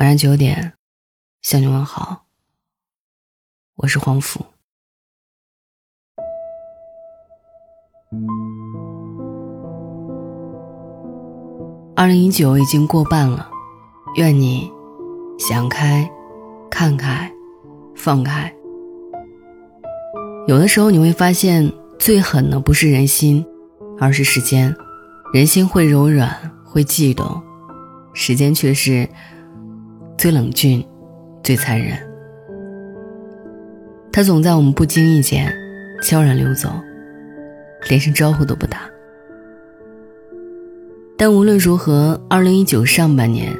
晚上九点，向你问好。我是黄甫。二零一九已经过半了，愿你想开、看开、放开。有的时候你会发现，最狠的不是人心，而是时间。人心会柔软，会悸动，时间却是。最冷峻，最残忍。他总在我们不经意间悄然溜走，连声招呼都不打。但无论如何，二零一九上半年，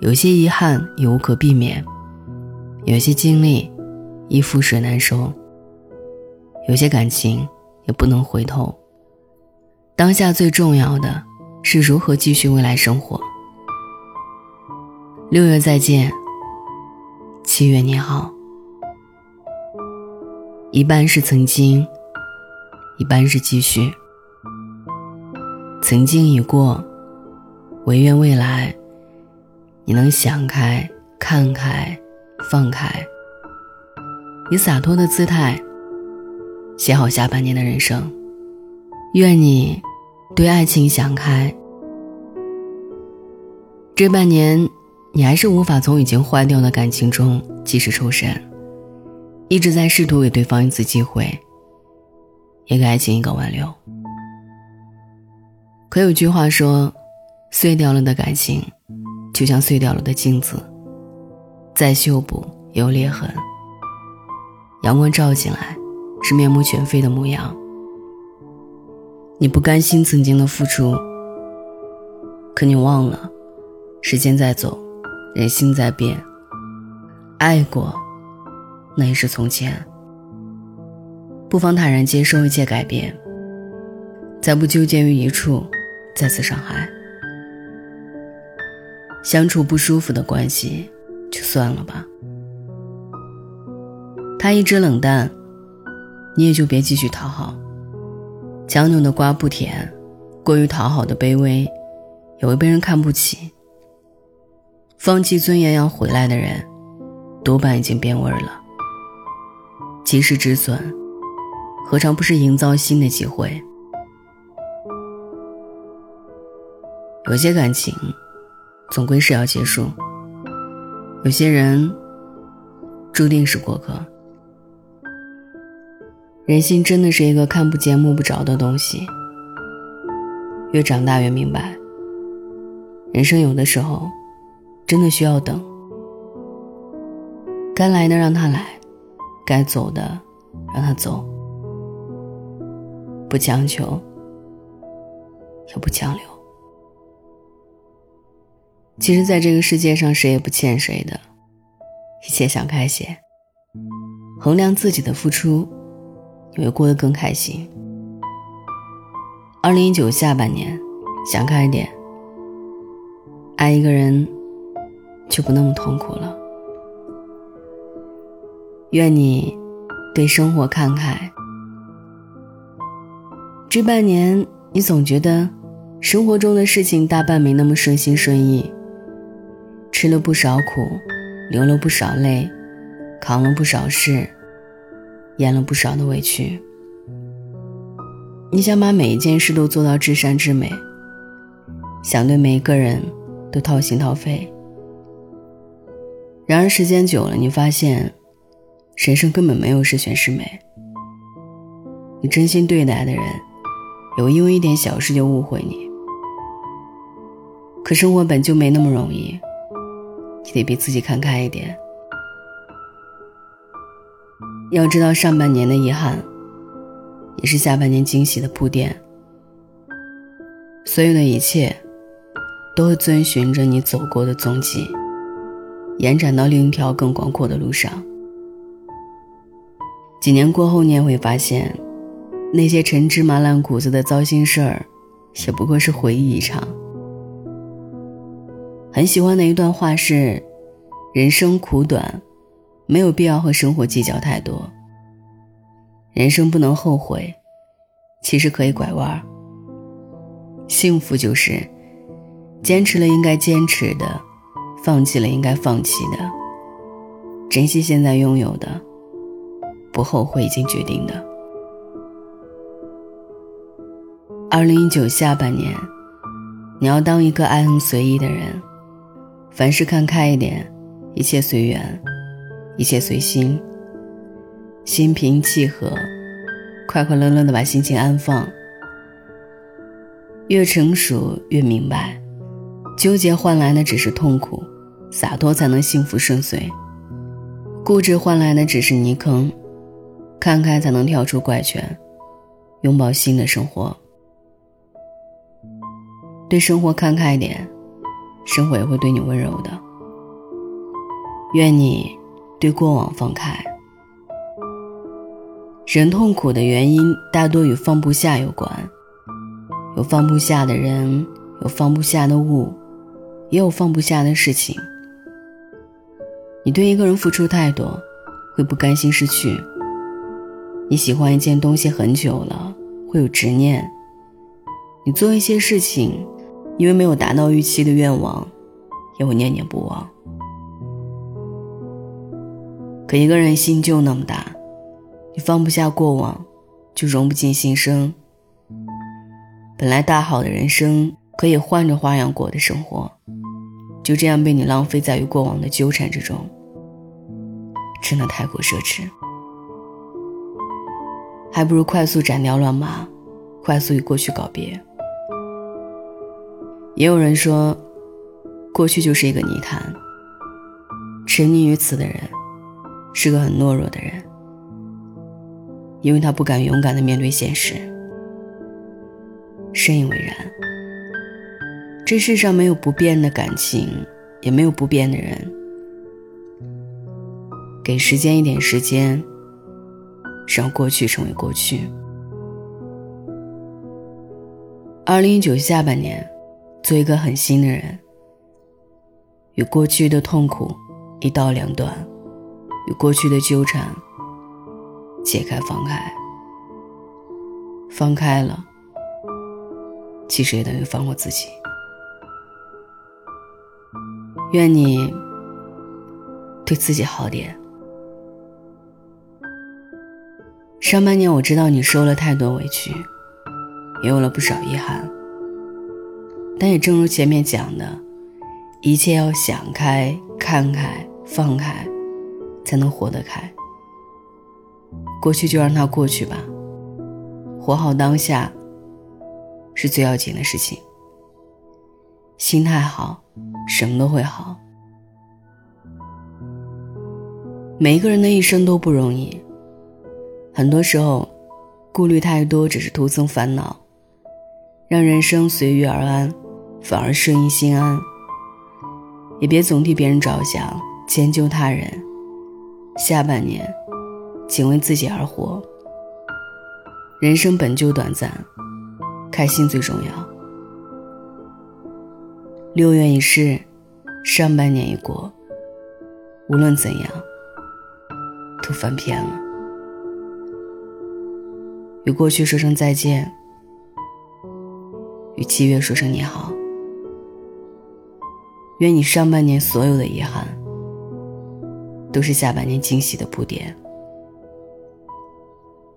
有些遗憾也无可避免，有些经历亦覆水难收，有些感情也不能回头。当下最重要的是如何继续未来生活。六月再见，七月你好。一半是曾经，一半是继续。曾经已过，唯愿未来你能想开、看开、放开，以洒脱的姿态写好下半年的人生。愿你对爱情想开，这半年。你还是无法从已经坏掉的感情中及时抽身，一直在试图给对方一次机会，也给爱情一个挽留。可有句话说，碎掉了的感情，就像碎掉了的镜子，再修补也有裂痕。阳光照进来，是面目全非的模样。你不甘心曾经的付出，可你忘了，时间在走。人心在变，爱过，那也是从前。不妨坦然接受一切改变，再不纠结于一处再次伤害。相处不舒服的关系，就算了吧。他一直冷淡，你也就别继续讨好。强扭的瓜不甜，过于讨好的卑微，也会被人看不起。放弃尊严要回来的人，多半已经变味了。及时止损，何尝不是营造新的机会？有些感情，总归是要结束；有些人，注定是过客。人心真的是一个看不见摸不着的东西。越长大越明白，人生有的时候。真的需要等，该来的让他来，该走的让他走，不强求，也不强留。其实，在这个世界上，谁也不欠谁的，一切想开些，衡量自己的付出，你会过得更开心。二零一九下半年，想开点，爱一个人。就不那么痛苦了。愿你对生活看开。这半年，你总觉得生活中的事情大半没那么顺心顺意，吃了不少苦，流了不少泪，扛了不少事，咽了不少的委屈。你想把每一件事都做到至善至美，想对每一个人都掏心掏肺。然而时间久了，你发现，人生根本没有十全十美。你真心对待的人，也会因为一点小事就误会你。可生活本就没那么容易，你得比自己看开一点。要知道，上半年的遗憾，也是下半年惊喜的铺垫。所有的一切，都会遵循着你走过的踪迹。延展到另一条更广阔的路上。几年过后，你也会发现，那些陈芝麻烂谷子的糟心事儿，也不过是回忆一场。很喜欢的一段话是：“人生苦短，没有必要和生活计较太多。人生不能后悔，其实可以拐弯。幸福就是，坚持了应该坚持的。”放弃了应该放弃的，珍惜现在拥有的，不后悔已经决定的。二零一九下半年，你要当一个爱恨随意的人，凡事看开一点，一切随缘，一切随心，心平气和，快快乐乐的把心情安放。越成熟越明白，纠结换来的只是痛苦，洒脱才能幸福顺遂。固执换来的只是泥坑，看开才能跳出怪圈，拥抱新的生活。对生活看开一点，生活也会对你温柔的。愿你对过往放开。人痛苦的原因大多与放不下有关。有放不下的人，有放不下的物，也有放不下的事情。你对一个人付出太多，会不甘心失去。你喜欢一件东西很久了，会有执念。你做一些事情，因为没有达到预期的愿望，也会念念不忘。可一个人心就那么大，你放不下过往，就融不进新生。本来大好的人生，可以换着花样过的生活，就这样被你浪费在与过往的纠缠之中，真的太过奢侈。还不如快速斩掉乱麻，快速与过去告别。也有人说，过去就是一个泥潭，沉溺于此的人，是个很懦弱的人，因为他不敢勇敢的面对现实。深以为然。这世上没有不变的感情，也没有不变的人。给时间一点时间，让过去成为过去。二零一九下半年，做一个狠心的人，与过去的痛苦一刀两断，与过去的纠缠解开放开，放开了。其实也等于放过自己。愿你对自己好点。上半年我知道你受了太多委屈，也有了不少遗憾。但也正如前面讲的，一切要想开、看开、放开，才能活得开。过去就让它过去吧，活好当下。是最要紧的事情。心态好，什么都会好。每一个人的一生都不容易，很多时候，顾虑太多只是徒增烦恼，让人生随遇而安，反而顺意心安。也别总替别人着想，迁就他人。下半年，请为自己而活。人生本就短暂。开心最重要。六月已逝，上半年已过。无论怎样，都翻篇了。与过去说声再见，与七月说声你好。愿你上半年所有的遗憾，都是下半年惊喜的铺垫。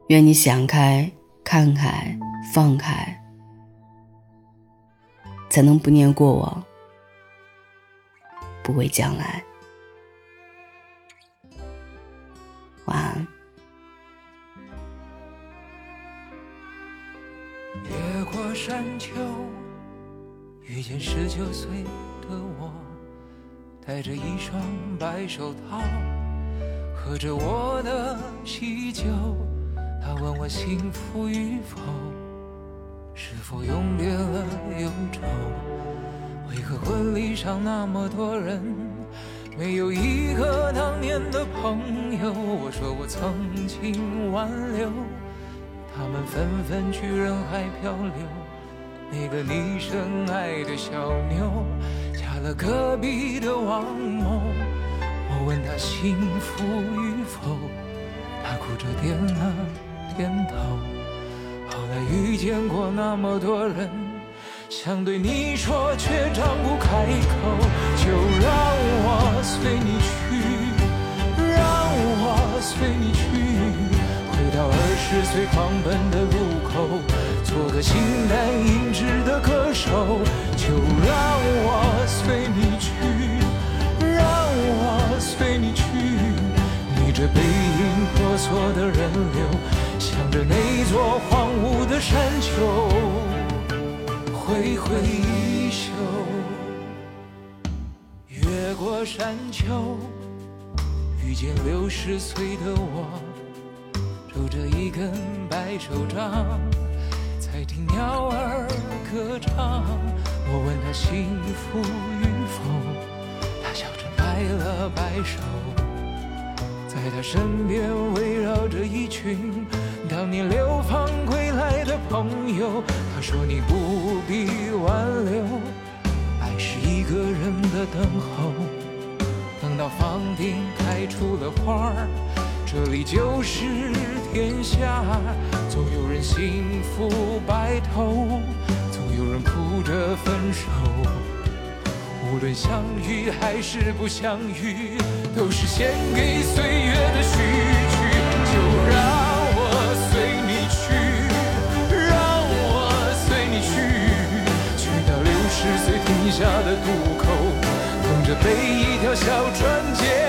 愿你想开、看开、放开。才能不念过往，不畏将来。晚安。遇见十九岁的我，戴着一双白手套，喝着我的喜酒。他问我幸福与否。是否永别了忧愁？为何婚礼上那么多人，没有一个当年的朋友？我说我曾经挽留，他们纷纷去人海漂流。那个你深爱的小妞，嫁了隔壁的王某。我问她幸福与否，她哭着点了点头。后来遇见过那么多人，想对你说，却张不开口。就让我随你去，让我随你去。回到二十岁狂奔的路，做个形单影只的歌手，就让我随你去，让我随你去。逆着背影婆娑的人流，向着那座荒芜的山丘挥挥衣袖，越过山丘，遇见六十岁的我。拄着一根白手杖，在听鸟儿歌唱。我问他幸福与否，他笑着摆了摆手。在他身边围绕着一群当年流放归来的朋友。他说你不必挽留，爱是一个人的等候，等到房顶开出了花儿。这里就是天下，总有人幸福白头，总有人哭着分手。无论相遇还是不相遇，都是献给岁月的序曲。就让我随你去，让我随你去，去到六十岁停下的渡口，等着被一条小船接